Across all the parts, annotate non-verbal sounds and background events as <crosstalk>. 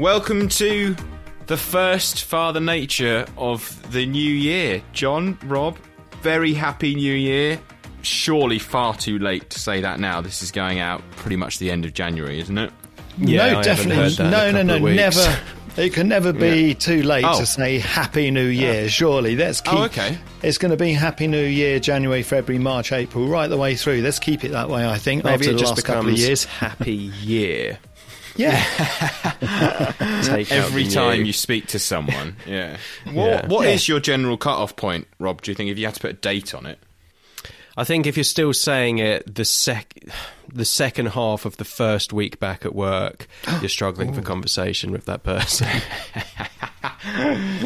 Welcome to the first Father Nature of the new year. John, Rob, very happy new year. Surely far too late to say that now. This is going out pretty much the end of January, isn't it? Yeah, no, I definitely. No, no, no, never. <laughs> It can never be Yeah. too late Oh. to say Happy New Year. Surely, let's oh, keep. Oh, okay. It's going to be Happy New Year, January, February, March, April, right the way through. Let's keep it that way. I think Maybe after it the just last couple of years. happy year. Yeah, <laughs> Take Every time new. you speak to someone, <laughs> yeah. What, Yeah. what Yeah. is your general cut-off point, Rob? Do you think if you had to put a date on it? I think if you're still saying it the sec, the second half of the first week back at work, <gasps> you're struggling for conversation with that person. <laughs>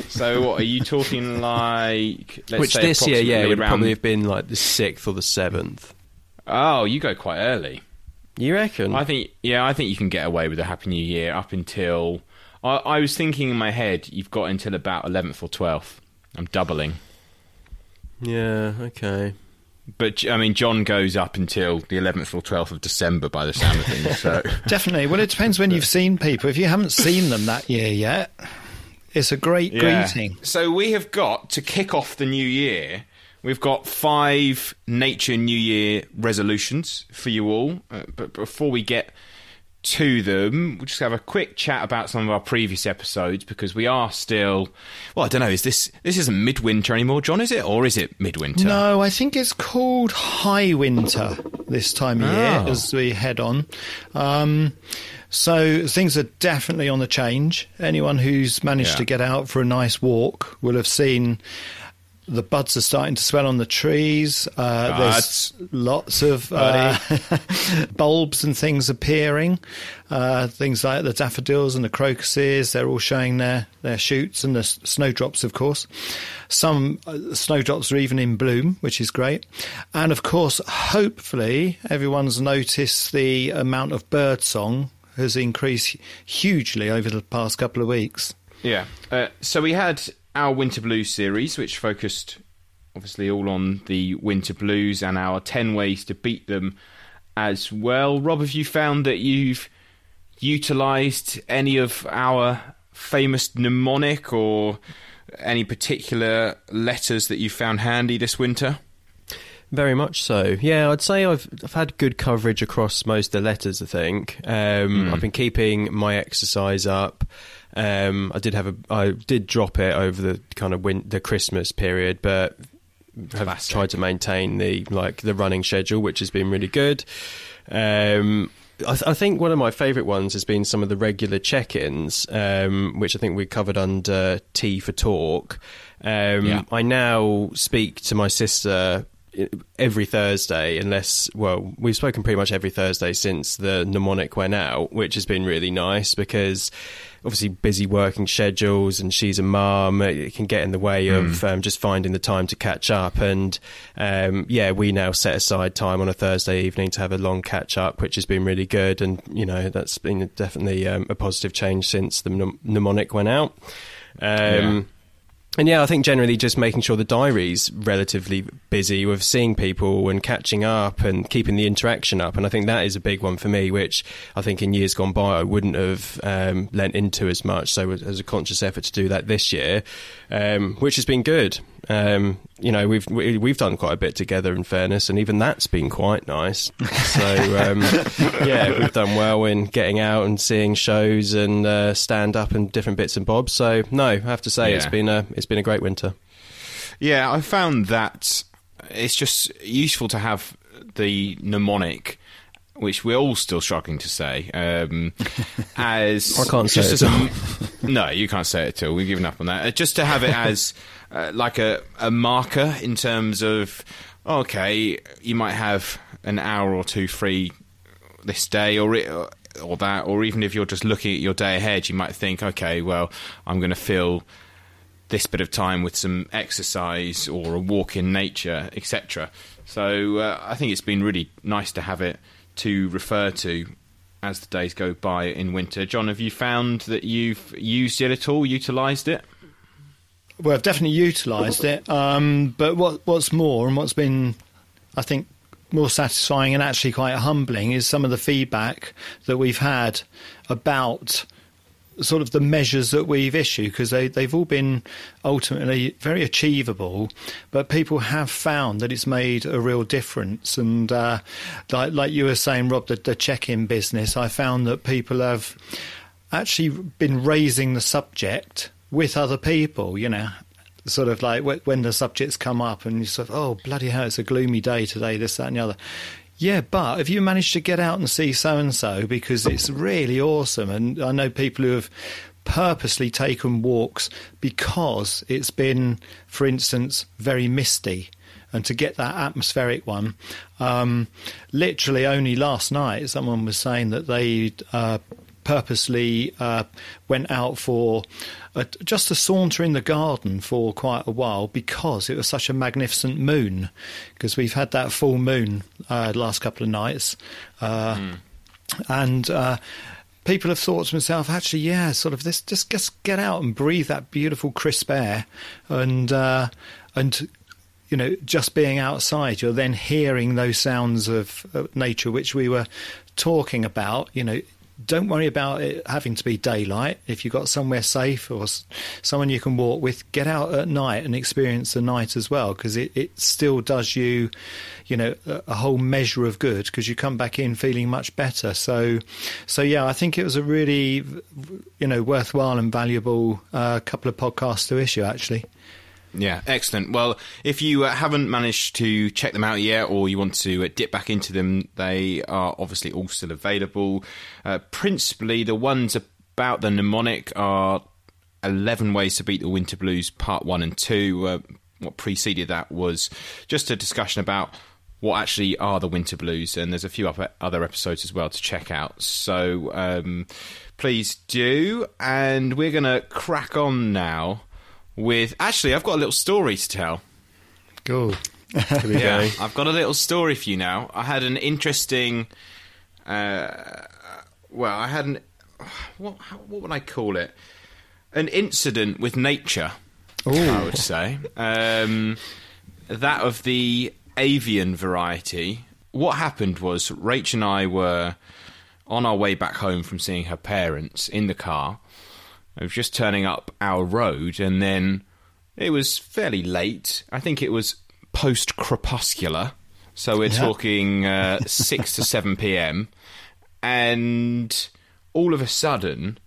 So, what are you talking like? Let's Which say this year, yeah, approximately would around- probably have been like the sixth or the seventh. Oh, you go quite early. You reckon? I think, yeah, I think you can get away with a Happy New Year up until. I, I was thinking in my head, you've got until about 11th or 12th. I'm doubling. yeah. Okay. But, I mean, John goes up until the 11th or 12th of December by the sound of things. So, <laughs> definitely. Well, it depends when you've seen people. If you haven't seen them that year yet, it's a great Yeah. greeting. So, we have got to kick off the new year. We've got five Nature New Year resolutions for you all. Uh, but before we get to them, we'll just have a quick chat about some of our previous episodes because we are still. Well, I don't know. Is this this isn't midwinter anymore, John? Is it, or is it midwinter? No, I think it's called high winter this time of year Oh. as we head on. Um, so things are definitely on the change. Anyone who's managed Yeah. to get out for a nice walk will have seen the buds are starting to swell on the trees. Uh, there's lots of uh, <laughs> bulbs and things appearing. Uh, things like the daffodils and the crocuses, they're all showing their, their shoots and the s- snowdrops, of course. Some uh, snowdrops are even in bloom, which is great. And of course, hopefully, everyone's noticed the amount of bird song has increased hugely over the past couple of weeks. Yeah. Uh, so we had our Winter Blues series, which focused obviously all on the Winter Blues and our 10 ways to beat them as well. Rob, have you found that you've utilised any of our famous mnemonic or any particular letters that you found handy this winter? Very much so. Yeah, I'd say I've I've had good coverage across most of the letters. I think um, I've been keeping my exercise up. Um, I did have a I did drop it over the kind of win- the Christmas period, but have Classic. tried to maintain the like the running schedule, which has been really good. Um, I, th- I think one of my favourite ones has been some of the regular check-ins, um, which I think we covered under T for Talk. Um, Yeah. I now speak to my sister every Thursday, unless well, we've spoken pretty much every Thursday since the mnemonic went out, which has been really nice because obviously busy working schedules and she's a mum it can get in the way of um, just finding the time to catch up. And um, yeah we now set aside time on a thursday evening to have a long catch up which has been really good. And you know that's been definitely um, a positive change since the mnemonic went out. Um, and yeah, I think generally just making sure the diary's relatively busy with seeing people and catching up and keeping the interaction up. And I think that is a big one for me, which I think in years gone by I wouldn't have um, lent into as much. So as a conscious effort to do that this year, um, which has been good. Um, you know, we've we, we've done quite a bit together. In fairness, and even that's been quite nice. So um, <laughs> yeah, we've done well in getting out and seeing shows and uh, stand up and different bits and bobs. So no, I have to say it's Yeah. been a it's been a great winter. Yeah, I found that it's just useful to have the mnemonic which we're all still struggling to say. Um, <laughs> as I can't say it a, no, you can't say it at all. We've given up on that. Uh, just to have it <laughs> as uh, like a, a marker in terms of okay, you might have an hour or two free this day, or or that, or even if you're just looking at your day ahead, you might think, okay, well, I'm going to fill this bit of time with some exercise or a walk in nature, etc. So uh, I think it's been really nice to have it to refer to as the days go by in winter. John, have you found that you've used it at all, utilised it? Well, I've definitely utilised it. Um, but what, what's more, and what's been, I think, more satisfying and actually quite humbling is some of the feedback that we've had about sort of the measures that we've issued because they, they've all been ultimately very achievable, but people have found that it's made a real difference. And uh, like, like you were saying, Rob, the, the check in business, I found that people have actually been raising the subject with other people, you know. Sort of like when the subjects come up and you sort of, oh, bloody hell, it's a gloomy day today, this, that, and the other yeah, but if you managed to get out and see so and so because it's really awesome, and I know people who have purposely taken walks because it's been, for instance, very misty. And to get that atmospheric one, um, literally only last night, someone was saying that they uh, purposely uh, went out for a, just a saunter in the garden for quite a while because it was such a magnificent moon. Because we've had that full moon uh, last couple of nights, uh, mm. and uh, people have thought to themselves, actually, yeah, sort of this, just just get out and breathe that beautiful crisp air, and uh, and you know, just being outside, you're then hearing those sounds of, of nature, which we were talking about. You know, don't worry about it having to be daylight. If you've got somewhere safe or someone you can walk with, get out at night and experience the night as well, because it, it still does you, you know, a whole measure of good because you come back in feeling much better. So, so yeah, I think it was a really, you know, worthwhile and valuable uh, couple of podcasts to issue actually. Yeah, excellent. Well, if you uh, haven't managed to check them out yet or you want to uh, dip back into them, they are obviously all still available. Uh, principally, the ones about the mnemonic are 11 Ways to Beat the Winter Blues, Part 1 and 2. Uh, what preceded that was just a discussion about what actually are the winter blues, and there's a few other episodes as well to check out. So um, please do, and we're going to crack on now with actually, I've got a little story to tell. Cool. <laughs> yeah, I've got a little story for you now. I had an interesting. Uh, well, I had an. What, what would I call it? An incident with nature. Ooh. I would say um, that of the avian variety. What happened was Rach and I were on our way back home from seeing her parents in the car, of just turning up our road, and then it was fairly late. I think it was post crepuscular, so we're yeah. talking uh, <laughs> six to seven p.m. And all of a sudden,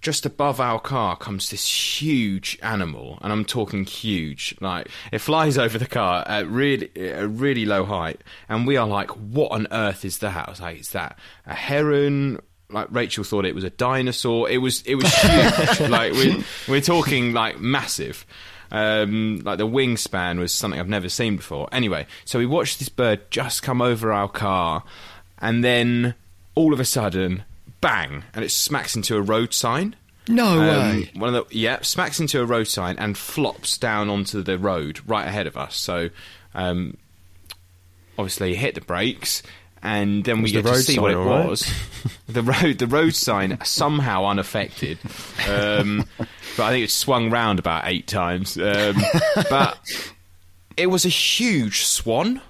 just above our car comes this huge animal, and I'm talking huge. Like it flies over the car at really a really low height, and we are like, "What on earth is that?" I was like, "Is that a heron? Like Rachel thought it was a dinosaur. It was it was huge. <laughs> like we're, we're talking like massive. Um, like the wingspan was something I've never seen before. Anyway, so we watched this bird just come over our car, and then all of a sudden, bang, and it smacks into a road sign. No um, way. One of the yeah, smacks into a road sign and flops down onto the road right ahead of us. So, um, obviously, hit the brakes and then we get to see what it right? was. <laughs> the road, the road sign <laughs> somehow unaffected, um, <laughs> but I think it swung round about eight times. Um, but it was a huge swan.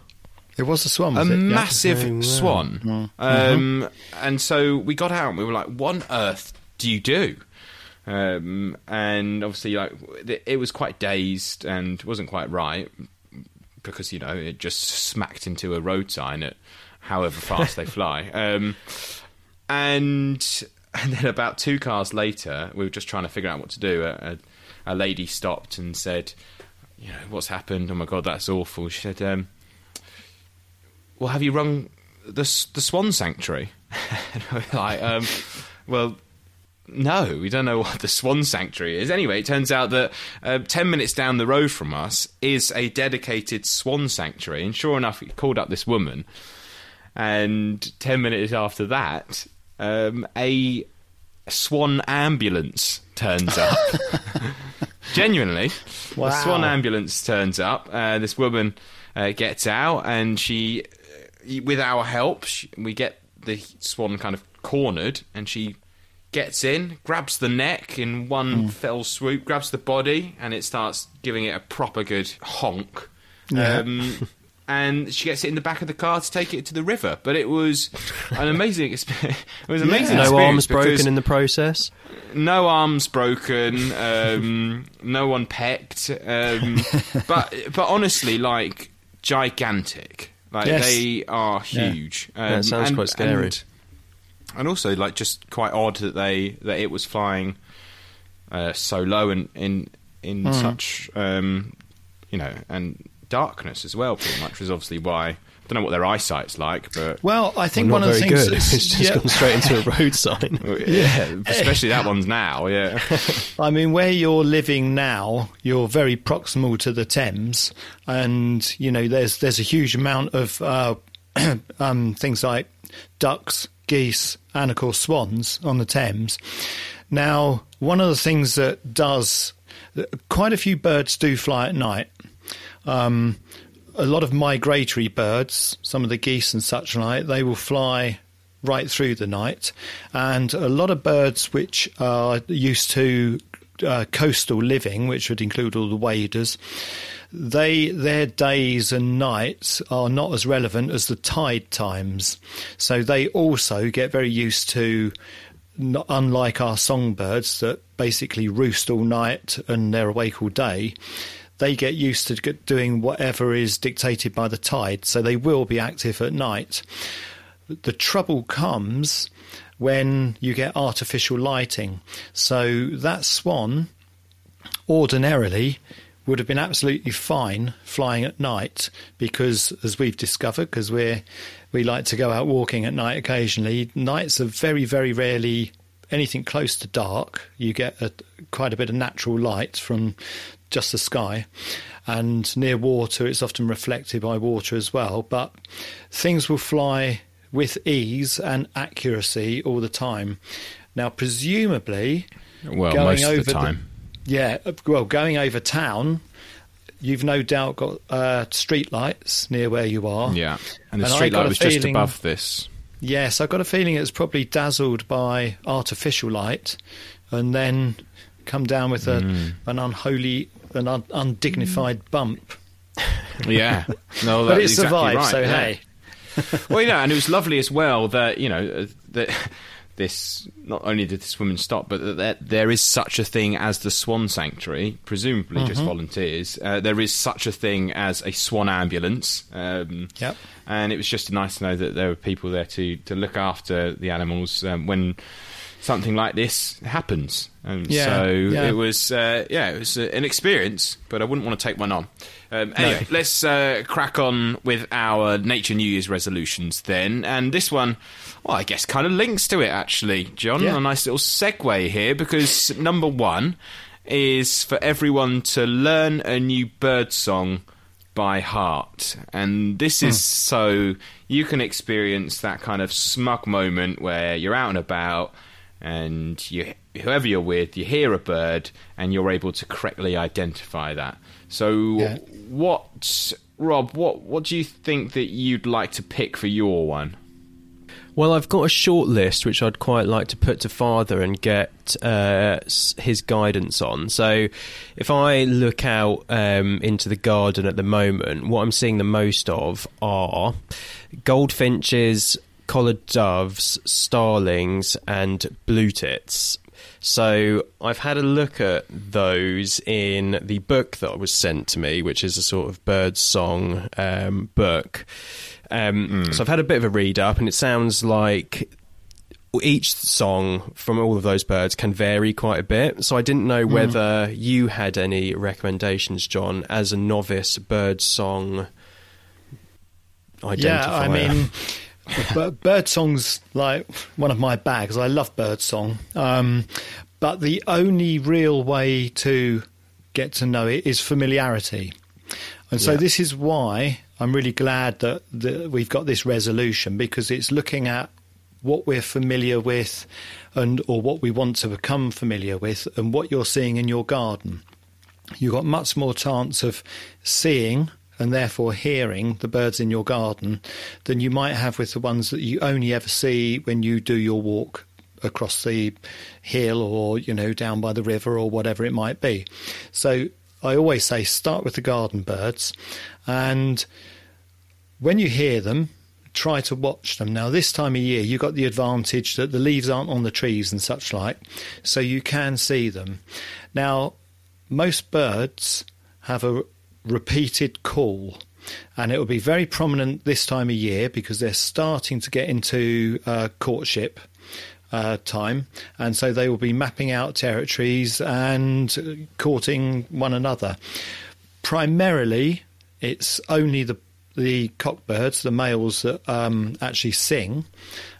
It was a swan, a it? massive yeah. swan. Mm-hmm. Um, and so we got out and we were like, "What on earth do you do?" Um, and obviously, like it was quite dazed and wasn't quite right because you know it just smacked into a road sign at however fast they fly. <laughs> Um, and and then about two cars later, we were just trying to figure out what to do. A, a, a lady stopped and said, "You know what's happened? Oh my god, that's awful." She said, um, "Well, have you rung the the Swan Sanctuary. <laughs> like, um, well, no, we don't know what the Swan Sanctuary is. Anyway, it turns out that uh, 10 minutes down the road from us is a dedicated Swan Sanctuary. And sure enough, he called up this woman. And 10 minutes after that, um, a Swan ambulance turns up. <laughs> Genuinely. Wow. A Swan ambulance turns up. Uh, this woman uh, gets out, and she, uh, with our help, she, we get the Swan kind of cornered, and she gets in, grabs the neck in one mm. fell swoop, grabs the body, and it starts giving it a proper good honk. Yeah. Um, and she gets it in the back of the car to take it to the river. But it was an amazing experience. <laughs> It was amazing. Yeah. No arms broken in the process. No arms broken. Um, <laughs> no one pecked. Um, <laughs> but but honestly, like gigantic. Like yes. they are huge. Yeah. Um, yeah, sounds and, quite scary. And, and also like just quite odd that they that it was flying uh, so low and in in mm. such um, you know and darkness as well. Pretty much was obviously why. I don't know what their eyesight's like, but well, I think well, one of the things good. <laughs> it's just yeah. gone straight into a road sign. <laughs> yeah, especially that one's now. Yeah, <laughs> I mean, where you're living now, you're very proximal to the Thames, and you know, there's there's a huge amount of uh, <clears throat> um, things like ducks, geese, and of course swans on the Thames. Now, one of the things that does quite a few birds do fly at night. Um, a lot of migratory birds, some of the geese and such like, they will fly right through the night, and a lot of birds which are used to uh, coastal living, which would include all the waders, they their days and nights are not as relevant as the tide times. So they also get very used to not, unlike our songbirds that basically roost all night and they're awake all day, they get used to doing whatever is dictated by the tide, so they will be active at night. The trouble comes when you get artificial lighting. So that swan ordinarily would have been absolutely fine flying at night because, as we've discovered, because we're we like to go out walking at night occasionally. Nights are very, very rarely anything close to dark. You get a, quite a bit of natural light from just the sky, and near water, it's often reflected by water as well. But things will fly with ease and accuracy all the time. Now, presumably, well, going over the time. The, yeah, well, going over town, you've no doubt got uh, street lights near where you are. Yeah, and the and street light was feeling, just above this. Yes, I've got a feeling it's probably dazzled by artificial light, and then come down with a, mm. an unholy, an un- undignified bump. <laughs> Yeah, no, but it exactly survived. Right, so yeah. hey. well, you know, and it was lovely as well that you know uh, that this not only did this woman stop, but that there is such a thing as the Swan Sanctuary, presumably mm-hmm. just volunteers. Uh, there is such a thing as a Swan ambulance. Um, yep. And it was just nice to know that there were people there to to look after the animals um, when something like this happens. And yeah, so yeah. it was, uh, yeah, it was uh, an experience, but I wouldn't want to take one on. Um, anyway, no. let's uh, crack on with our Nature New Year's resolutions then. And this one, well, I guess kind of links to it actually, John. Yeah. A nice little segue here because number one is for everyone to learn a new bird song by heart. And this is hmm. so you can experience that kind of smug moment where you're out and about and you whoever you're with, you hear a bird and you're able to correctly identify that. So yeah. what Rob, what what do you think that you'd like to pick for your one? Well, I've got a short list which I'd quite like to put to Father and get uh, his guidance on. So, if I look out um, into the garden at the moment, what I'm seeing the most of are goldfinches, collared doves, starlings, and blue tits. So I've had a look at those in the book that was sent to me, which is a sort of bird song um, book. Um, mm. So I've had a bit of a read up, and it sounds like each song from all of those birds can vary quite a bit. So I didn't know mm. whether you had any recommendations, John, as a novice bird song identifier. Yeah, I mean. But bird song's like one of my bags. I love bird song, um, but the only real way to get to know it is familiarity, and so yeah. this is why I'm really glad that, that we've got this resolution because it's looking at what we're familiar with and or what we want to become familiar with and what you're seeing in your garden you've got much more chance of seeing and therefore hearing the birds in your garden than you might have with the ones that you only ever see when you do your walk across the hill or you know down by the river or whatever it might be. So i always say start with the garden birds and when you hear them try to watch them. Now this time of year you've got the advantage that the leaves aren't on the trees and such like so you can see them. Now most birds have a repeated call. And it will be very prominent this time of year because they're starting to get into uh, courtship uh, time, and so they will be mapping out territories and courting one another. Primarily, it's only the the cockbirds, the males that um, actually sing,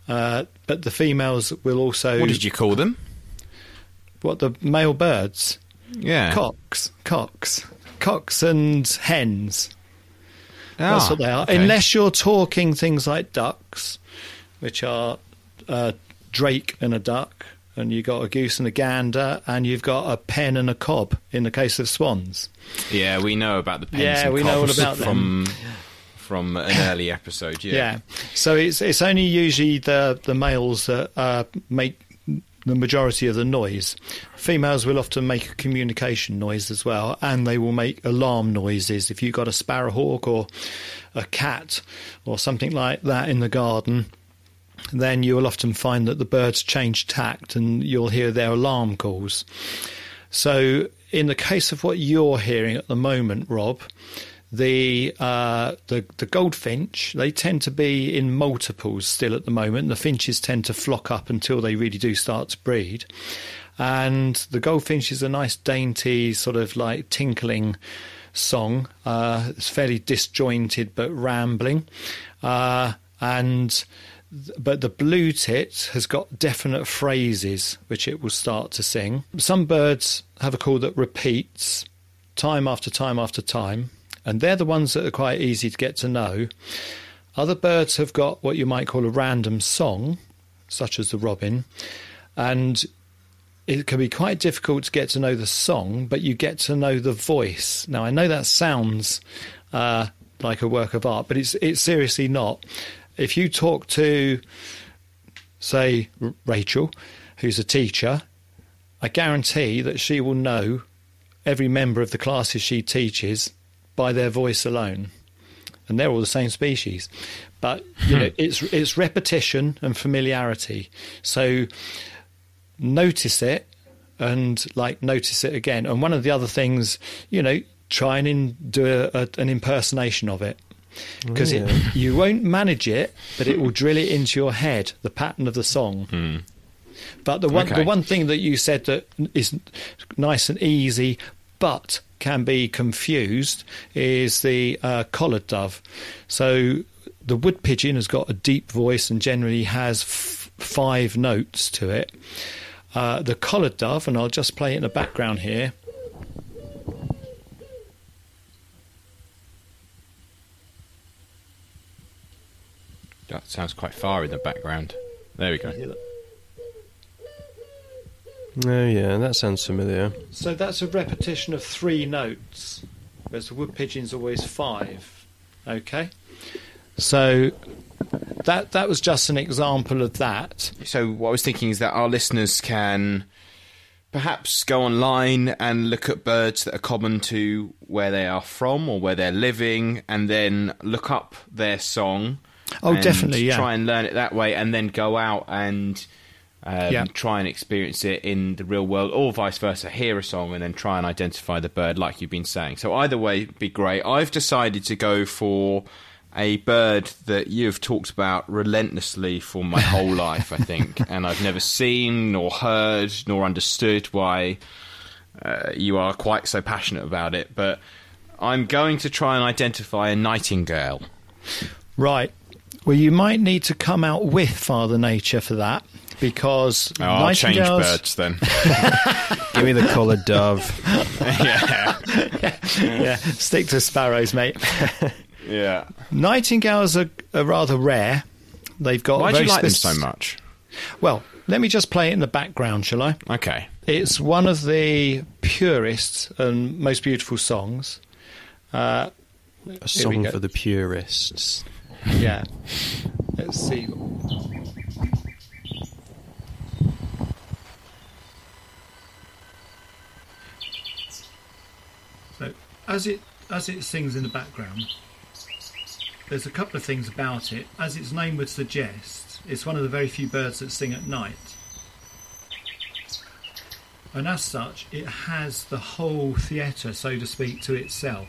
uh, but the females will also. What did you call them? What the male birds? Yeah, cocks, cocks cocks and hens. Ah, That's what they are. Okay. Unless you're talking things like ducks, which are a drake and a duck, and you've got a goose and a gander, and you've got a pen and a cob in the case of swans. Yeah, we know about the pens. Yeah, we know all about from them. from an early episode. Yeah. yeah. So it's it's only usually the the males that uh, make the majority of the noise. Females will often make a communication noise as well, and they will make alarm noises. If you've got a sparrowhawk or a cat or something like that in the garden, then you will often find that the birds change tact and you'll hear their alarm calls. So, in the case of what you're hearing at the moment, Rob, the uh, the the goldfinch they tend to be in multiples still at the moment. The finches tend to flock up until they really do start to breed, and the goldfinch is a nice dainty sort of like tinkling song. Uh, it's fairly disjointed but rambling, uh, and but the blue tit has got definite phrases which it will start to sing. Some birds have a call that repeats time after time after time and they're the ones that are quite easy to get to know. Other birds have got what you might call a random song, such as the robin, and it can be quite difficult to get to know the song, but you get to know the voice. Now, I know that sounds uh, like a work of art, but it's it's seriously not. If you talk to, say, Rachel, who's a teacher, I guarantee that she will know every member of the classes she teaches by their voice alone. And they're all the same species. But you know, it's it's repetition and familiarity. So notice it and like notice it again. And one of the other things, you know, try and in, do a, a, an impersonation of it because yeah. you won't manage it, but it will drill it into your head the pattern of the song. Hmm. But the one okay. the one thing that you said that is nice and easy, but can be confused is the uh, collared dove. So the wood pigeon has got a deep voice and generally has f- five notes to it. Uh, the collared dove, and I'll just play it in the background here. That sounds quite far in the background. There we go. Oh, yeah, that sounds familiar. So that's a repetition of three notes, whereas the wood pigeon's always five. Okay? So that that was just an example of that. So what I was thinking is that our listeners can perhaps go online and look at birds that are common to where they are from or where they're living, and then look up their song. Oh, definitely, yeah. Try and learn it that way, and then go out and um, yeah. try and experience it in the real world, or vice versa. Hear a song and then try and identify the bird, like you've been saying. So either way, be great. I've decided to go for a bird that you've talked about relentlessly for my whole <laughs> life, I think, and I've never seen nor heard nor understood why uh, you are quite so passionate about it. But I'm going to try and identify a nightingale. Right. Well, you might need to come out with Father Nature for that because oh, I'll change birds then. <laughs> Give me the collared dove. <laughs> yeah. yeah, stick to sparrows, mate. <laughs> yeah. Nightingales are, are rather rare. They've got. Why do you like spec- them so much? Well, let me just play it in the background, shall I? Okay. It's one of the purest and most beautiful songs. Uh, A song for the purists. Yeah. Let's see. As it as it sings in the background, there's a couple of things about it. As its name would suggest, it's one of the very few birds that sing at night. And as such, it has the whole theatre, so to speak, to itself.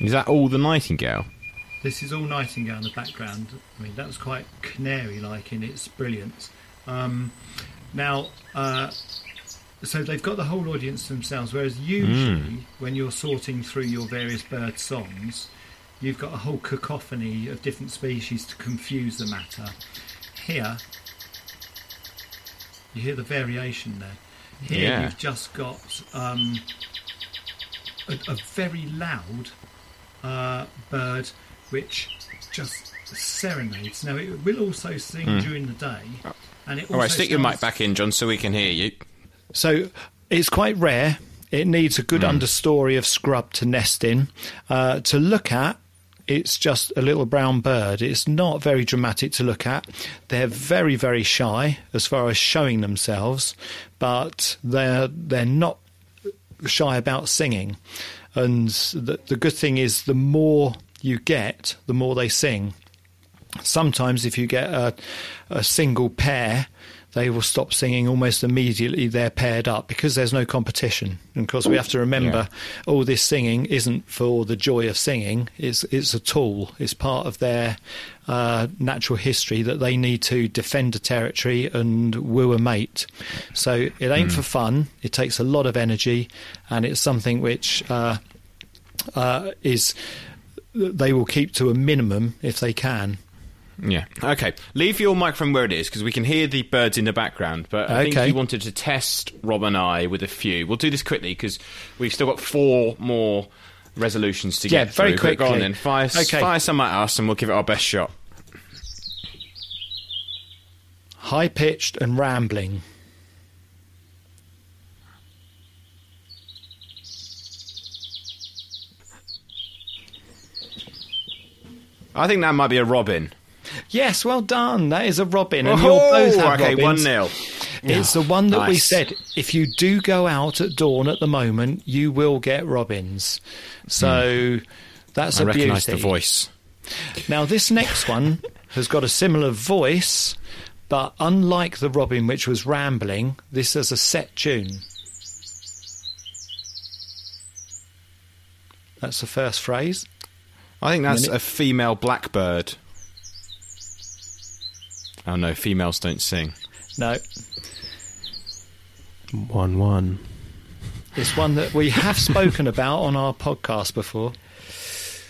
Is that all the nightingale? This is all nightingale in the background. I mean, that was quite canary-like in its brilliance. Um, now, uh, so they've got the whole audience to themselves. Whereas usually, mm. when you're sorting through your various bird songs, you've got a whole cacophony of different species to confuse the matter. Here, you hear the variation there. Here, yeah. you've just got um, a, a, very loud uh, bird which just serenades. Now, it will also sing mm. during the day. And it All right, stick your mic back in, John, so we can hear you. So it's quite rare. It needs a good mm. understory of scrub to nest in. Uh, to look at, it's just a little brown bird. It's not very dramatic to look at. They're very, very shy as far as showing themselves, but they're they're not shy about singing. And the, the good thing is, the more you get, the more they sing. Sometimes, if you get a, a single pair, they will stop singing almost immediately. They're paired up because there's no competition. And of course, we have to remember yeah. all this singing isn't for the joy of singing. It's it's a tool. It's part of their uh, natural history that they need to defend a territory and woo a mate. So it ain't mm. for fun. It takes a lot of energy, and it's something which uh, uh, is they will keep to a minimum if they can. Yeah. Okay. Leave your microphone where it is because we can hear the birds in the background. But I okay. think you wanted to test Rob and I with a few. We'll do this quickly because we've still got four more resolutions to yeah, get very through. quickly. Go on then. Fire, okay. fire some at us and we'll give it our best shot. High pitched and rambling. I think that might be a robin. Yes, well done. That is a robin, and oh, you'll both have okay, robins. one nil. It's the one that nice. we said. If you do go out at dawn at the moment, you will get robins. So mm. that's I a recognise the voice. Now this next one <laughs> has got a similar voice, but unlike the robin, which was rambling, this has a set tune. That's the first phrase. I think that's a female blackbird. Oh no, females don't sing. No. One one. It's one that we have spoken about on our podcast before.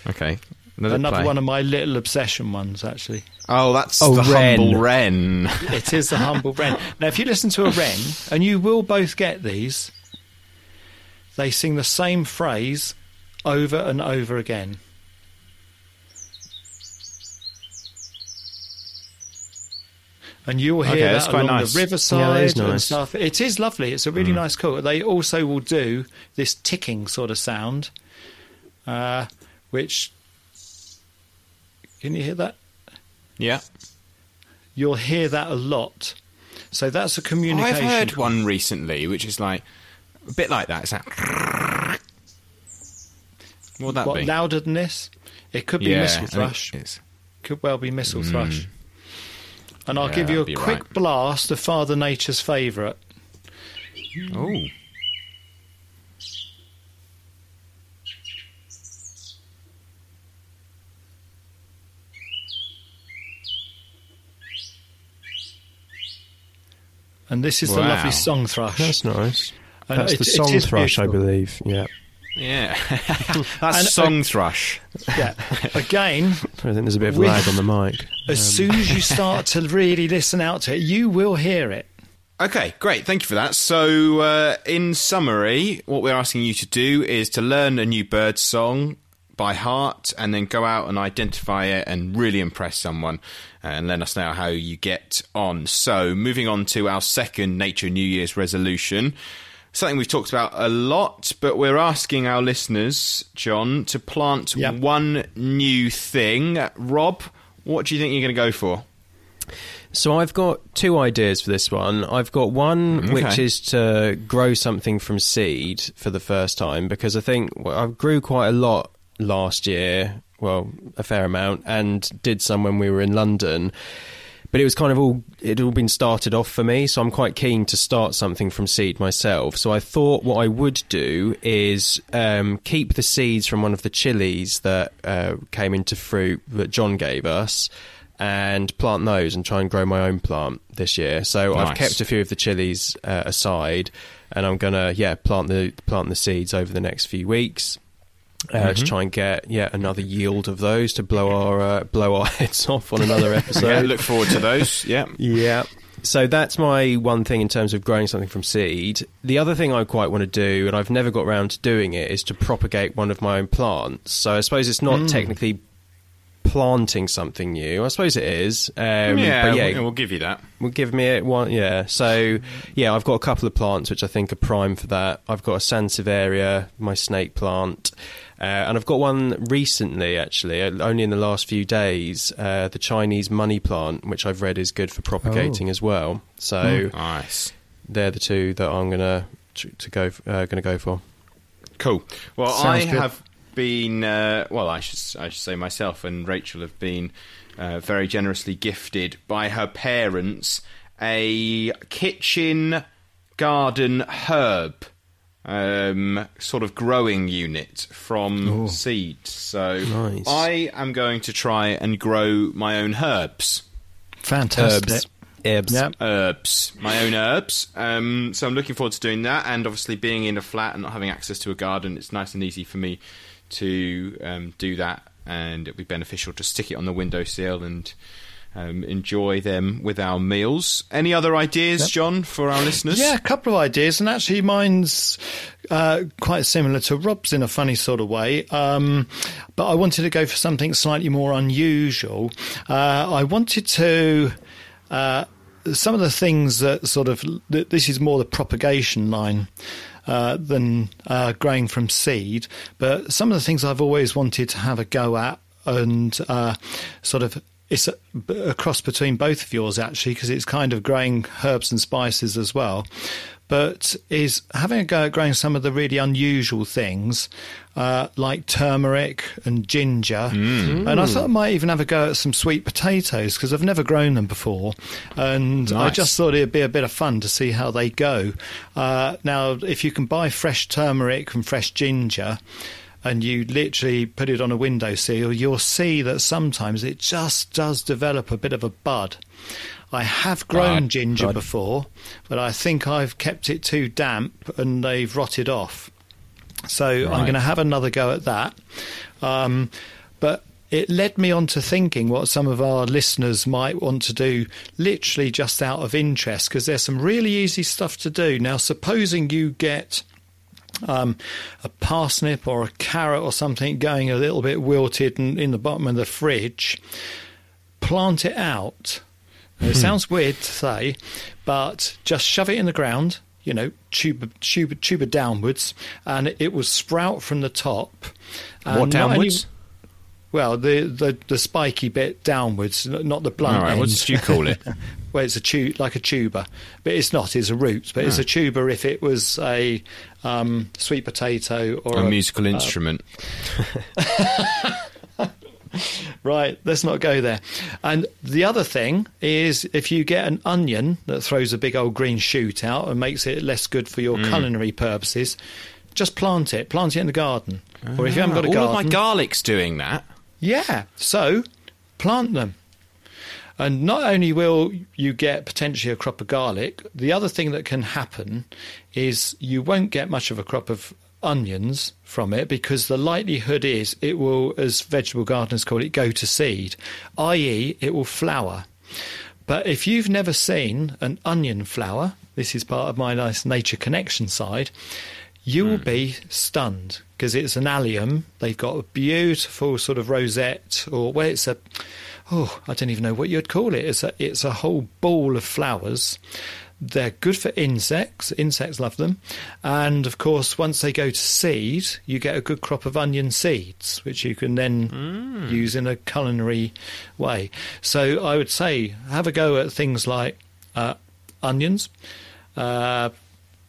Okay. Another, Another one of my little obsession ones, actually. Oh, that's oh, the wren. humble wren. it is the humble wren. Now, if you listen to a wren, and you will both get these, they sing the same phrase over and over again. And you'll hear okay, that along nice. the riverside yeah, and stuff. It is lovely. It's a really mm. nice call. They also will do this ticking sort of sound, uh, which can you hear that? Yeah, you'll hear that a lot. So that's a communication. I've heard one recently, which is like a bit like that. It's like what would that what, be? Louder than this? It could be yeah, mistle thrush. It Could well be mistle mm. thrush. And I'll yeah, give you a quick right. blast of Father Nature's favourite. Oh. And this is wow. the lovely song thrush. That's nice. And That's it, the song thrush, beautiful. I believe. Yeah. Yeah, <laughs> that's and, song uh, thrush. Yeah, <laughs> again, I think there's a bit of lag on the mic. As um. soon as you <laughs> start to really listen out to it, you will hear it. Okay, great. Thank you for that. So, uh, in summary, what we're asking you to do is to learn a new bird song by heart and then go out and identify it and really impress someone and let us know how you get on. So, moving on to our second Nature New Year's resolution. Something we've talked about a lot, but we're asking our listeners, John, to plant yep. one new thing. Rob, what do you think you're going to go for? So I've got two ideas for this one. I've got one mm, okay. which is to grow something from seed for the first time because I think I grew quite a lot last year, well, a fair amount, and did some when we were in London. But it was kind of all it all been started off for me, so I'm quite keen to start something from seed myself. So I thought what I would do is um, keep the seeds from one of the chilies that uh, came into fruit that John gave us and plant those and try and grow my own plant this year. So nice. I've kept a few of the chilies uh, aside, and I'm gonna yeah plant the plant the seeds over the next few weeks. Uh, mm-hmm. To try and get yeah another yield of those to blow our uh, blow our <laughs> heads off on another episode. yeah, look forward to those. Yeah, yeah. So that's my one thing in terms of growing something from seed. The other thing I quite want to do, and I've never got around to doing it, is to propagate one of my own plants. So I suppose it's not mm. technically planting something new. I suppose it is. Um, yeah, yeah, we'll, we'll give you that. We'll give me one. Yeah. So yeah, I've got a couple of plants which I think are prime for that. I've got a sansevieria, my snake plant. Uh, and I've got one recently, actually, uh, only in the last few days, uh, the Chinese money plant, which I've read is good for propagating oh. as well. So oh, nice. They're the two that I'm gonna to go uh, gonna go for. Cool. Well, Sounds I good. have been uh, well, I should I should say myself and Rachel have been uh, very generously gifted by her parents a kitchen garden herb um, sort of growing unit from Ooh. seed. So nice. I am going to try and grow my own herbs. Fantastic. Herbs. Herbs. Yep. Herbs. My own herbs. Um, so I'm looking forward to doing that. And obviously, being in a flat and not having access to a garden, it's nice and easy for me to um, do that, and it'll be beneficial to stick it on the windowsill and um, enjoy them with our meals. Any other ideas, yep. John, for our listeners? Yeah, a couple of ideas, and actually mine's uh, quite similar to Rob's in a funny sort of way. Um, but I wanted to go for something slightly more unusual. Uh, I wanted to. Uh, some of the things that sort of this is more the propagation line uh, than uh, growing from seed. But some of the things I've always wanted to have a go at and uh, sort of it's a, a, cross between both of yours actually because it's kind of growing herbs and spices as well but is having a go at growing some of the really unusual things uh, like turmeric and ginger. Mm. And I thought I might even have a go at some sweet potatoes because I've never grown them before. And nice. I just thought it'd be a bit of fun to see how they go. Uh, now, if you can buy fresh turmeric and fresh ginger, and you literally put it on a windowsill, you'll see that sometimes it just does develop a bit of a bud. I have grown ginger before, but I think I've kept it too damp and they've rotted off. So right. I'm going to have another go at that. Um, but it led me on to thinking what some of our listeners might want to do literally just out of interest because there's some really easy stuff to do. Now, supposing you get um, a parsnip or a carrot or something going a little bit wilted and in the bottom of the fridge, plant it out. It hmm. sounds weird to say, but just shove it in the ground you know, tuber, tuber, tuber downwards, and it, will sprout from the top. what downwards? Well, the, the the spiky bit downwards, not the blunt. All right, what did you call it? <laughs> well, it's a tu- like a tuber, but it's not. It's a root, but oh. it's a tuber if it was a um, sweet potato or a, a musical uh, instrument. <laughs> right, let's not go there. And the other thing is if you get an onion that throws a big old green shoot out and makes it less good for your mm. culinary purposes, just plant it. Plant it in the garden. or if you haven't got a all garden. All of my garlic's doing that. Yeah. So plant them. And not only will you get potentially a crop of garlic, the other thing that can happen is you won't get much of a crop of onions from it because the likelihood is it will, as vegetable gardeners call it, go to seed, i.e., it will flower. But if you've never seen an onion flower, this is part of my nice nature connection side, you will hmm. be stunned because it's an allium. They've got a beautiful sort of rosette, or well, it's a oh, I don't even know what you'd call it. It's a it's a whole ball of flowers. They're good for insects. Insects love them. And of course, once they go to seed, you get a good crop of onion seeds, which you can then mm. use in a culinary way. So I would say have a go at things like uh, onions. Uh,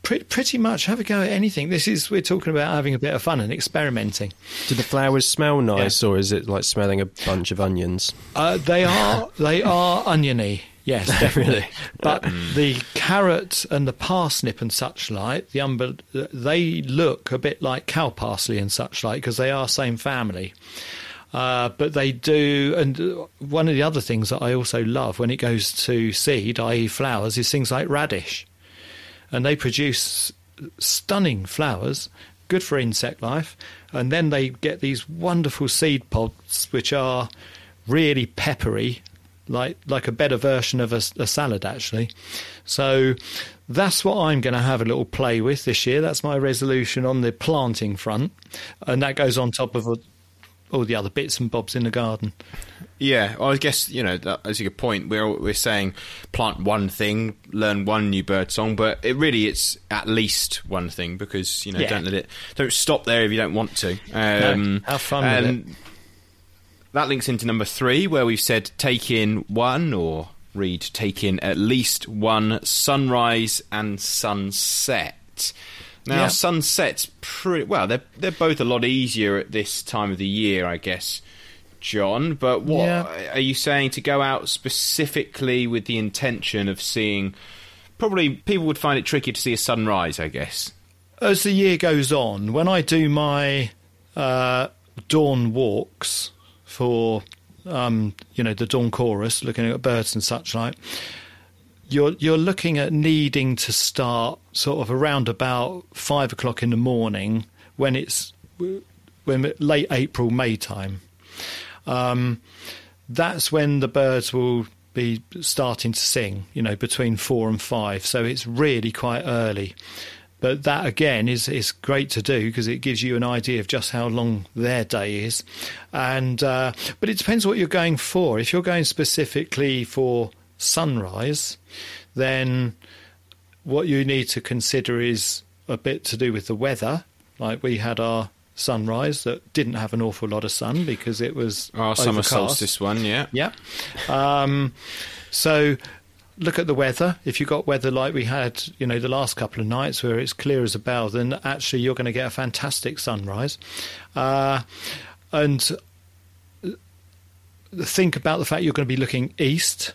pretty much have a go at anything. This is we're talking about having a bit of fun and experimenting. Do the flowers smell nice, yeah. or is it like smelling a bunch of onions? Uh, they are they are oniony. Yes, <laughs> definitely. <laughs> but the carrot and the parsnip and such like, the umber, they look a bit like cow parsley and such like because they are same family. Uh, but they do, and one of the other things that I also love when it goes to seed, i.e., flowers, is things like radish and they produce stunning flowers, good for insect life. And then they get these wonderful seed pods, which are really peppery, like like a better version of a, a salad, actually. So that's what I'm going to have a little play with this year. That's my resolution on the planting front, and that goes on top of all the other bits and bobs in the garden. Yeah, well, I guess you know that's a good point. We're we're saying plant one thing, learn one new bird song, but it really it's at least one thing because you know yeah. don't let it don't stop there if you don't want to. Um, no, have fun and That links into number three, where we've said take in one or read take in at least one sunrise and sunset. Now yeah. sunsets pretty well. They're they're both a lot easier at this time of the year, I guess John, but what yeah. are you saying to go out specifically with the intention of seeing? Probably people would find it tricky to see a sunrise, I guess. As the year goes on, when I do my uh, dawn walks for, um, you know, the dawn chorus, looking at birds and such like, you're you're looking at needing to start sort of around about five o'clock in the morning when it's when late April May time um, that's when the birds will be starting to sing, you know, between four and five. So it's really quite early. But that again is is great to do because it gives you an idea of just how long their day is, and uh, but it depends what you're going for. If you're going specifically for sunrise, then what you need to consider is a bit to do with the weather. Like we had our sunrise that didn't have an awful lot of sun because it was our summer solstice one, yeah, yeah. Um, so look at the weather. If you've got weather like we had, you know, the last couple of nights where it's clear as a bell, then actually you're going to get a fantastic sunrise. Uh, and think about the fact you're going to be looking east.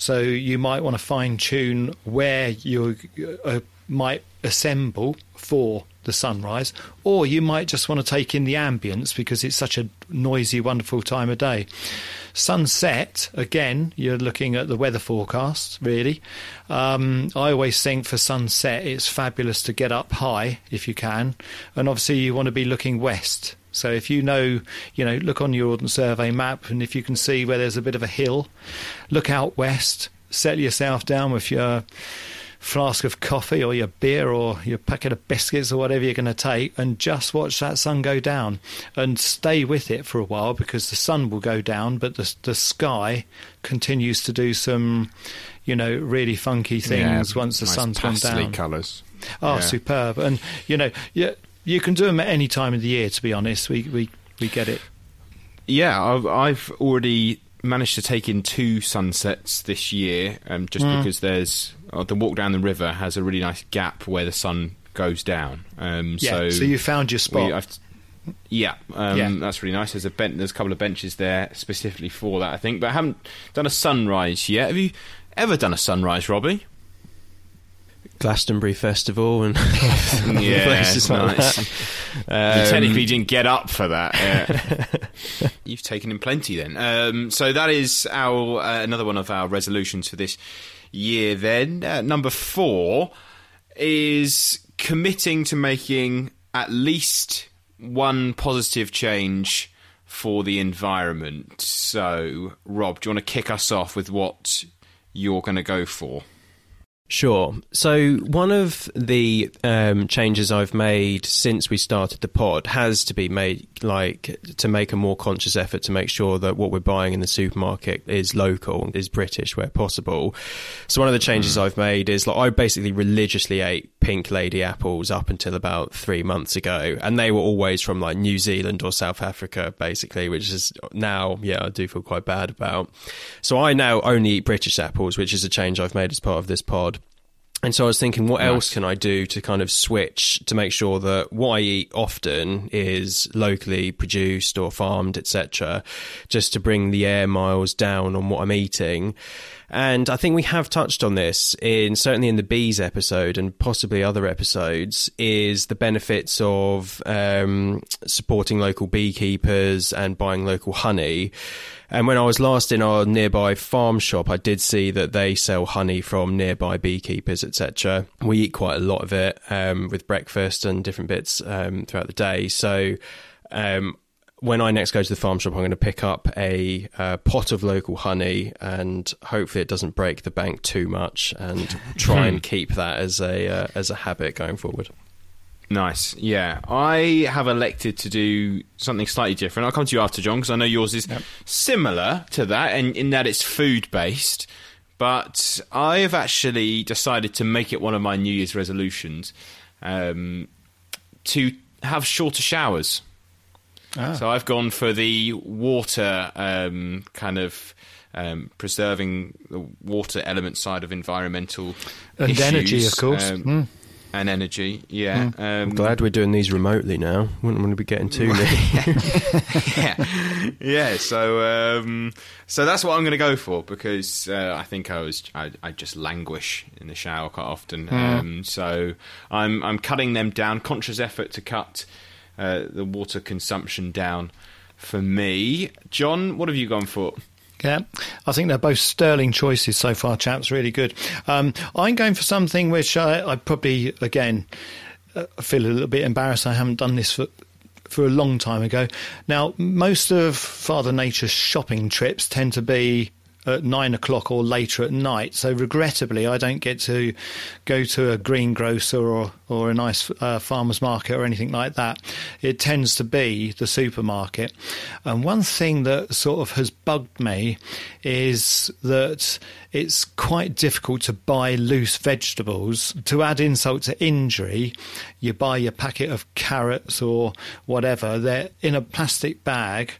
So you might want to fine tune where you uh, might assemble for the sunrise, or you might just want to take in the ambience because it's such a noisy, wonderful time of day. Sunset, again, you're looking at the weather forecast, really. Um, I always think for sunset, it's fabulous to get up high if you can, and obviously, you want to be looking west. So if you know, you know, look on your Ordnance Survey map, and if you can see where there's a bit of a hill, look out west, settle yourself down with your flask of coffee or your beer or your packet of biscuits or whatever you're going to take and just watch that sun go down. And stay with it for a while because the sun will go down but the the sky continues to do some you know really funky things yeah, once the nice sun's gone down. colors oh yeah. superb. And you know yeah you can do them at any time of the year to be honest we we we get it yeah I've, I've already managed to take in two sunsets this year, um, just mm. because there's uh, the walk down the river has a really nice gap where the sun goes down. Um, yeah, so, so you found your spot. We, yeah, um, yeah, that's really nice. There's a ben- there's a couple of benches there specifically for that, I think. But I haven't done a sunrise yet. Have you ever done a sunrise, Robbie? Glastonbury Festival and <laughs> yeah, <laughs> places like nice. Um, you technically didn't get up for that. Yeah. <laughs> You've taken in plenty then. Um, so that is our uh, another one of our resolutions for this year. Then uh, number four is committing to making at least one positive change for the environment. So, Rob, do you want to kick us off with what you're going to go for? Sure. So one of the um, changes I've made since we started the pod has to be made like to make a more conscious effort to make sure that what we're buying in the supermarket is local, is British where possible. So one of the changes mm. I've made is like I basically religiously ate pink lady apples up until about three months ago, and they were always from like New Zealand or South Africa, basically, which is now yeah I do feel quite bad about. So I now only eat British apples, which is a change I've made as part of this pod. And so I was thinking, what nice. else can I do to kind of switch to make sure that what I eat often is locally produced or farmed, etc., just to bring the air miles down on what I'm eating. And I think we have touched on this in certainly in the bees episode and possibly other episodes is the benefits of um, supporting local beekeepers and buying local honey. And when I was last in our nearby farm shop, I did see that they sell honey from nearby beekeepers, etc. We eat quite a lot of it um, with breakfast and different bits um, throughout the day. So um, when I next go to the farm shop, I'm going to pick up a uh, pot of local honey, and hopefully it doesn't break the bank too much, and <laughs> try and keep that as a uh, as a habit going forward. Nice. Yeah. I have elected to do something slightly different. I'll come to you after, John, because I know yours is yep. similar to that and in that it's food based. But I have actually decided to make it one of my New Year's resolutions um, to have shorter showers. Ah. So I've gone for the water um, kind of. Um, preserving the water element side of environmental and issues. energy, of course. Mm and energy. Yeah, mm. um, I'm glad we're doing these remotely now. Wouldn't want to be getting too near. <laughs> <laughs> yeah, yeah. So, um, so that's what I'm going to go for because uh, I think I was I, I, just languish in the shower quite often. Mm. Um, so I'm I'm cutting them down. Conscious effort to cut uh, the water consumption down for me. John, what have you gone for? Yeah, I think they're both sterling choices so far, chaps. Really good. Um, I'm going for something which I, I probably, again, uh, feel a little bit embarrassed. I haven't done this for for a long time ago. Now, most of Father Nature's shopping trips tend to be at nine o'clock or later at night. So regrettably, I don't get to go to a greengrocer or or a nice uh, farmer's market or anything like that. It tends to be the supermarket. And one thing that sort of has bugged me is that it's quite difficult to buy loose vegetables. To add insult to injury, you buy your packet of carrots or whatever. They're in a plastic bag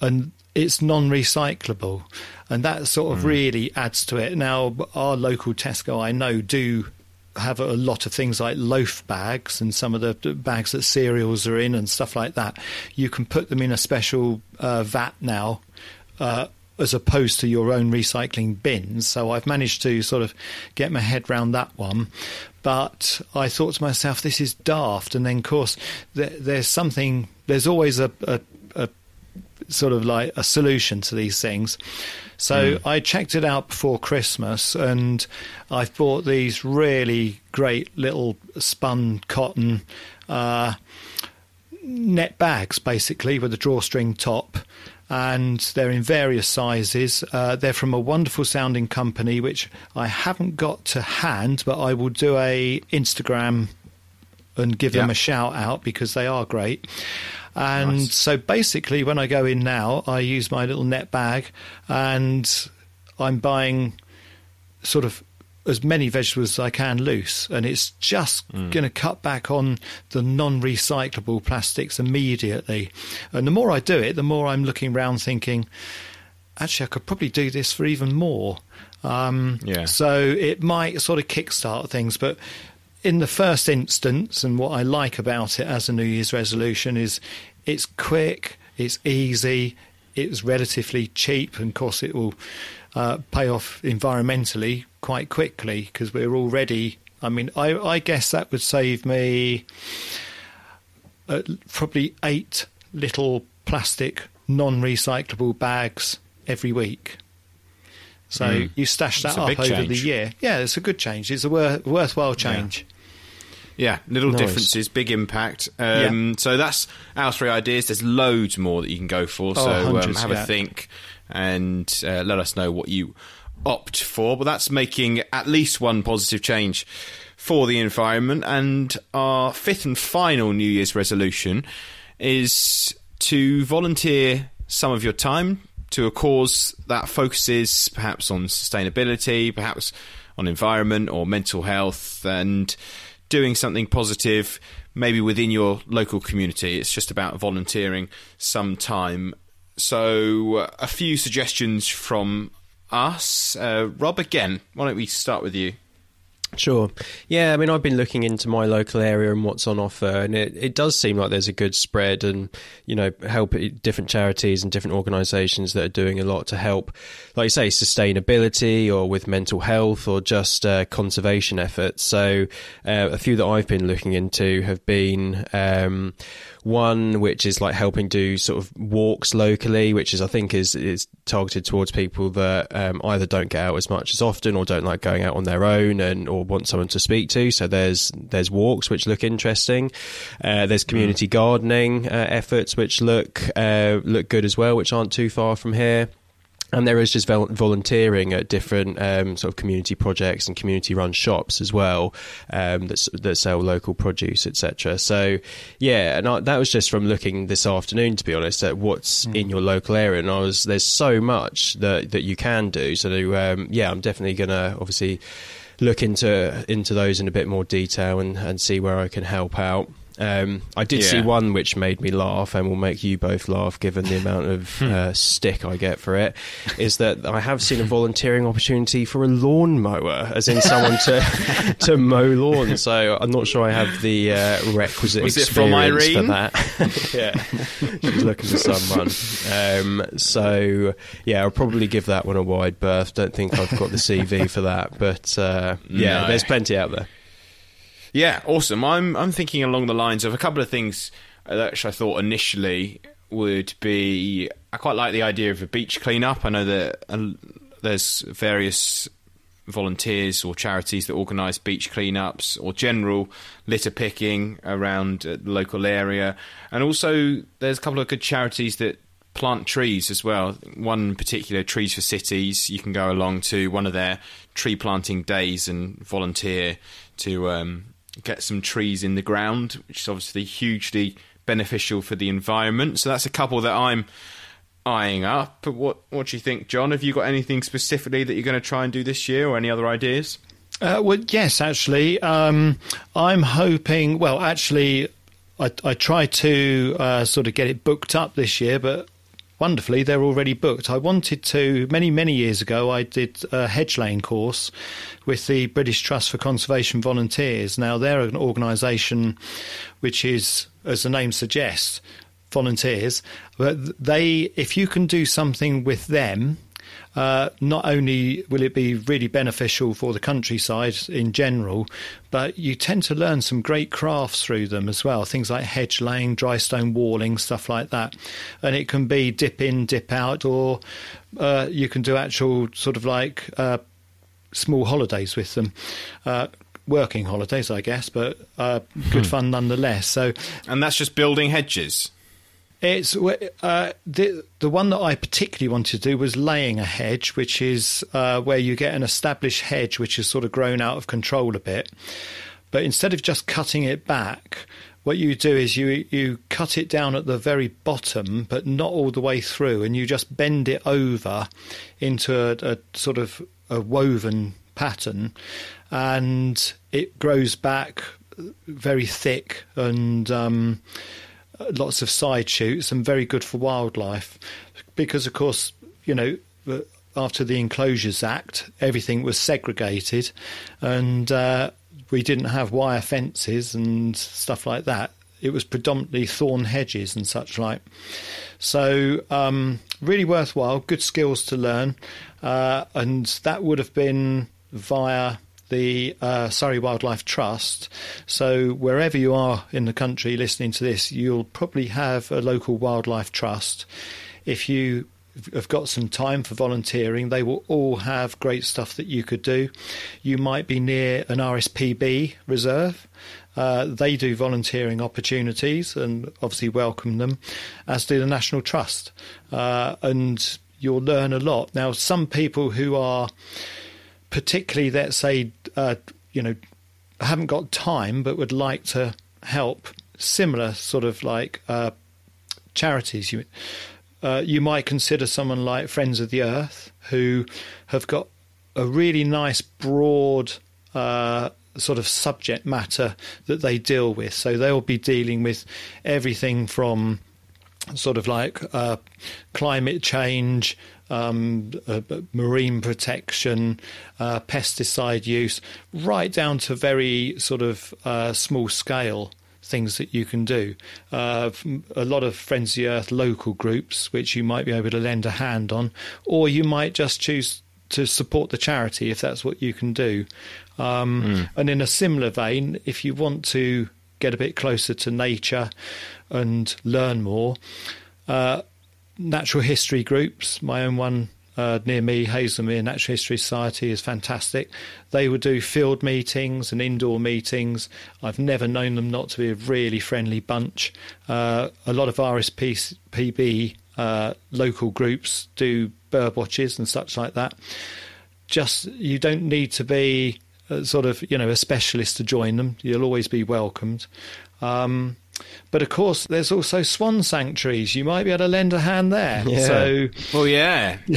and it's non-recyclable, and that sort of mm. really adds to it. Now, our local Tesco, I know, do have a lot of things like loaf bags and some of the bags that cereals are in and stuff like that. You can put them in a special uh, vat now. Uh, as opposed to your own recycling bins. So I've managed to sort of get my head round that one. But I thought to myself, this is daft. And then, of course, there, there's something, there's always a, a, a sort of like a solution to these things. So mm. I checked it out before Christmas and I've bought these really great little spun cotton uh, net bags basically with a drawstring top and they're in various sizes. Uh, they're from a wonderful sounding company which I haven't got to hand, but I will do a Instagram and give yeah. them a shout out because they are great. And nice. so basically, when I go in now, I use my little net bag and I'm buying sort of as many vegetables as I can loose, and it's just mm. going to cut back on the non-recyclable plastics immediately. And the more I do it, the more I'm looking around thinking, actually, I could probably do this for even more. Um, yeah. So it might sort of kickstart things, but in the first instance, and what I like about it as a New Year's resolution is it's quick, it's easy, it's relatively cheap, and of course it will uh, pay off environmentally quite quickly because we're already. I mean, I, I guess that would save me uh, probably eight little plastic non-recyclable bags every week. So mm. you stash that up over change. the year. Yeah, it's a good change. It's a wor- worthwhile change. Yeah, little nice. differences, big impact. Um, yeah. So that's our three ideas. There's loads more that you can go for. Oh, so um, hundreds, um, have yeah. a think and uh, let us know what you opt for. But that's making at least one positive change for the environment. And our fifth and final New Year's resolution is to volunteer some of your time to a cause that focuses perhaps on sustainability, perhaps on environment or mental health, and doing something positive maybe within your local community. It's just about volunteering some time. So, uh, a few suggestions from us. Uh, Rob, again, why don't we start with you? Sure. Yeah, I mean, I've been looking into my local area and what's on offer, and it, it does seem like there's a good spread and, you know, help different charities and different organisations that are doing a lot to help, like you say, sustainability or with mental health or just uh, conservation efforts. So, uh, a few that I've been looking into have been. Um, one which is like helping do sort of walks locally, which is I think is is targeted towards people that um, either don't get out as much as often or don't like going out on their own and or want someone to speak to. So there's there's walks which look interesting. Uh, there's community mm. gardening uh, efforts which look uh, look good as well, which aren't too far from here and there is just volunteering at different um, sort of community projects and community-run shops as well um, that, that sell local produce, etc. So, yeah, and I, that was just from looking this afternoon, to be honest, at what's mm. in your local area, and I was there's so much that that you can do. So, um, yeah, I'm definitely going to obviously look into into those in a bit more detail and, and see where I can help out. Um, I did yeah. see one which made me laugh and will make you both laugh given the amount of hmm. uh, stick I get for it. Is that I have seen a volunteering opportunity for a lawn mower, as in someone to <laughs> to mow lawns. So I'm not sure I have the uh, requisite Was experience for that. <laughs> yeah, she's looking for someone. Um, so yeah, I'll probably give that one a wide berth. Don't think I've got the CV for that, but uh, yeah, no. there's plenty out there. Yeah, awesome. I'm I'm thinking along the lines of a couple of things that I thought initially would be. I quite like the idea of a beach cleanup. I know that uh, there's various volunteers or charities that organise beach cleanups or general litter picking around the local area, and also there's a couple of good charities that plant trees as well. One particular, Trees for Cities. You can go along to one of their tree planting days and volunteer to um, get some trees in the ground, which is obviously hugely beneficial for the environment. So that's a couple that I'm eyeing up. What what do you think, John? Have you got anything specifically that you're going to try and do this year, or any other ideas? Uh, well, yes, actually, um, I'm hoping. Well, actually, I, I try to uh, sort of get it booked up this year, but wonderfully, they're already booked. I wanted to, many, many years ago, I did a hedge laying course with the British Trust for Conservation Volunteers. Now, they're an organisation which is, as the name suggests, volunteers. But they, if you can do something with them, uh, not only will it be really beneficial for the countryside in general, but you tend to learn some great crafts through them as well. Things like hedge laying, dry stone walling, stuff like that. And it can be dip in, dip out, or uh, you can do actual sort of like uh, small holidays with them. Uh, working holidays, I guess, but uh, good hmm. fun nonetheless. So, and that's just building hedges. It's uh, the the one that I particularly wanted to do was laying a hedge, which is uh, where you get an established hedge which has sort of grown out of control a bit. But instead of just cutting it back, what you do is you you cut it down at the very bottom, but not all the way through, and you just bend it over into a, a sort of a woven pattern, and it grows back very thick and. Um, lots of side shoots and very good for wildlife because, of course, you know, after the Enclosures Act, everything was segregated and uh, we didn't have wire fences and stuff like that. It was predominantly thorn hedges and such like. So, um, really worthwhile, good skills to learn. Uh, and that would have been via the uh, Surrey Wildlife Trust. So, wherever you are in the country listening to this, you'll probably have a local wildlife trust. If you have got some time for volunteering, they will all have great stuff that you could do. You might be near an RSPB reserve. Uh, they do volunteering opportunities and obviously welcome them, as do the National Trust. Uh, and you'll learn a lot. Now, some people who are particularly, let's say, uh, you know, haven't got time but would like to help, similar sort of like uh, charities. You, uh, you might consider someone like Friends of the Earth, who have got a really nice, broad uh, sort of subject matter that they deal with. So they'll be dealing with everything from sort of like uh, climate change, um, uh, marine protection, uh, pesticide use, right down to very sort of uh, small scale things that you can do. Uh, a lot of Friends of the Earth local groups, which you might be able to lend a hand on, or you might just choose to support the charity if that's what you can do. Um, mm. And in a similar vein, if you want to get a bit closer to nature and learn more, uh, natural history groups, my own one uh, near me, Haslemere Natural History Society, is fantastic. They would do field meetings and indoor meetings. I've never known them not to be a really friendly bunch. Uh, a lot of RSPB uh, local groups do bird watches and such like that. Just you don't need to be sort of you know a specialist to join them. You'll always be welcomed. Um, but of course, there's also swan sanctuaries. You might be able to lend a hand there. Yeah. So, well, yeah, <laughs>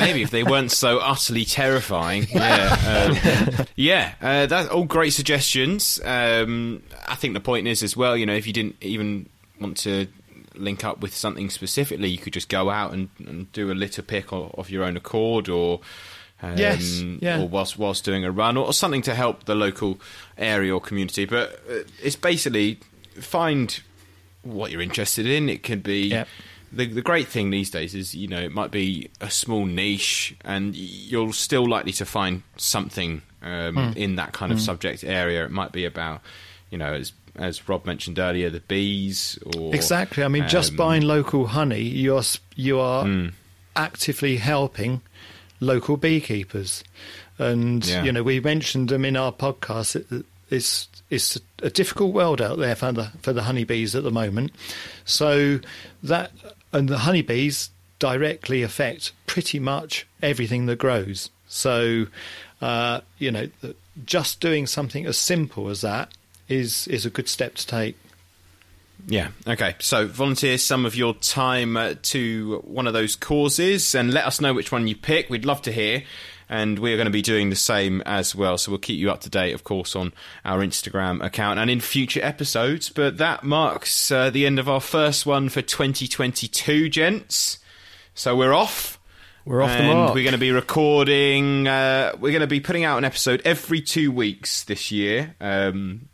maybe if they weren't so utterly terrifying. Yeah, um, <laughs> yeah, uh, that's all great suggestions. Um, I think the point is as well. You know, if you didn't even want to link up with something specifically, you could just go out and, and do a litter pick of, of your own accord, or um, yes, yeah. or whilst whilst doing a run, or, or, something to help the local area or community. But uh, it's basically find what you're interested in. It could be. Yep. The, the great thing these days is, you know, it might be a small niche, and you're still likely to find something um, mm. in that kind of mm. subject area. It might be about, you know, as as Rob mentioned earlier, the bees. Or exactly. I mean, um, just buying local honey, you're you are mm. actively helping local beekeepers, and yeah. you know we mentioned them in our podcast. It, it's it's a difficult world out there for the for the honeybees at the moment. So that and the honeybees directly affect pretty much everything that grows. So uh, you know, just doing something as simple as that is is a good step to take. Yeah. Okay. So volunteer some of your time uh, to one of those causes and let us know which one you pick. We'd love to hear and we're going to be doing the same as well. So we'll keep you up to date, of course, on our Instagram account and in future episodes. But that marks uh, the end of our first one for 2022, gents. So we're off. We're off and the mark. We're going to be recording. Uh, we're going to be putting out an episode every two weeks this year. Um,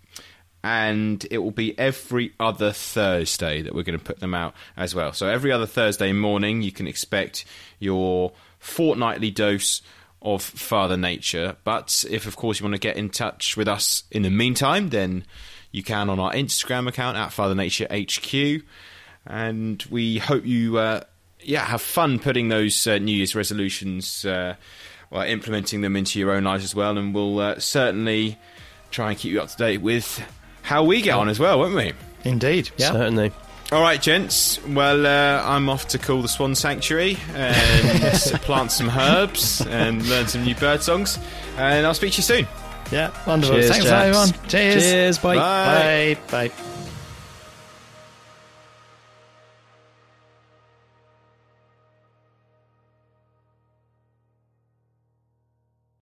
and it will be every other Thursday that we're going to put them out as well. So every other Thursday morning, you can expect your fortnightly dose of Father Nature. But if, of course, you want to get in touch with us in the meantime, then you can on our Instagram account at Father Nature HQ. And we hope you, uh, yeah, have fun putting those uh, New Year's resolutions, uh, well, implementing them into your own lives as well. And we'll uh, certainly try and keep you up to date with how we get on as well, won't we? Indeed, yeah. Certainly. All right, gents. Well, uh, I'm off to call the Swan Sanctuary and <laughs> plant some herbs and learn some new bird songs. And I'll speak to you soon. Yeah, wonderful. Cheers, Thanks, chaps. everyone. Cheers. Cheers. Bye. Bye. Bye. Bye.